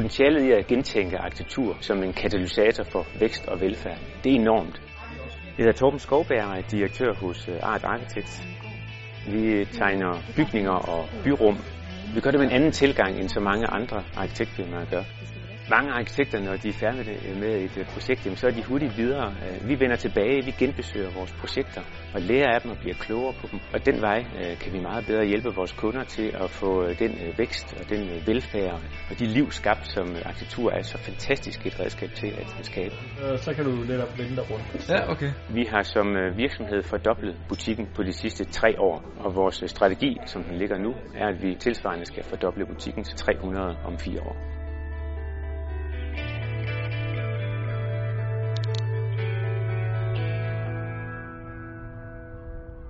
potentialet i at gentænke arkitektur som en katalysator for vækst og velfærd, det er enormt. Jeg hedder Torben Skovberg og er direktør hos øh, Art Architects. Vi tegner bygninger og byrum. Vi gør det med en anden tilgang, end så mange andre arkitektfirmaer gør. Mange arkitekter, når de er færdige med et øh, projekt, så er de hurtigt videre. Øh, vi vender tilbage, vi genbesøger vores projekter og lærer af dem og bliver klogere på dem. Og den vej øh, kan vi meget bedre hjælpe vores kunder til at få den vækst og den velfærd og de liv skabt, som arkitektur er så fantastisk et redskab til at skabe. Så kan du netop vende dig rundt. Ja, okay. Vi har som virksomhed fordoblet butikken på de sidste tre år, og vores strategi, som den ligger nu, er, at vi tilsvarende skal fordoble butikken til 300 om fire år.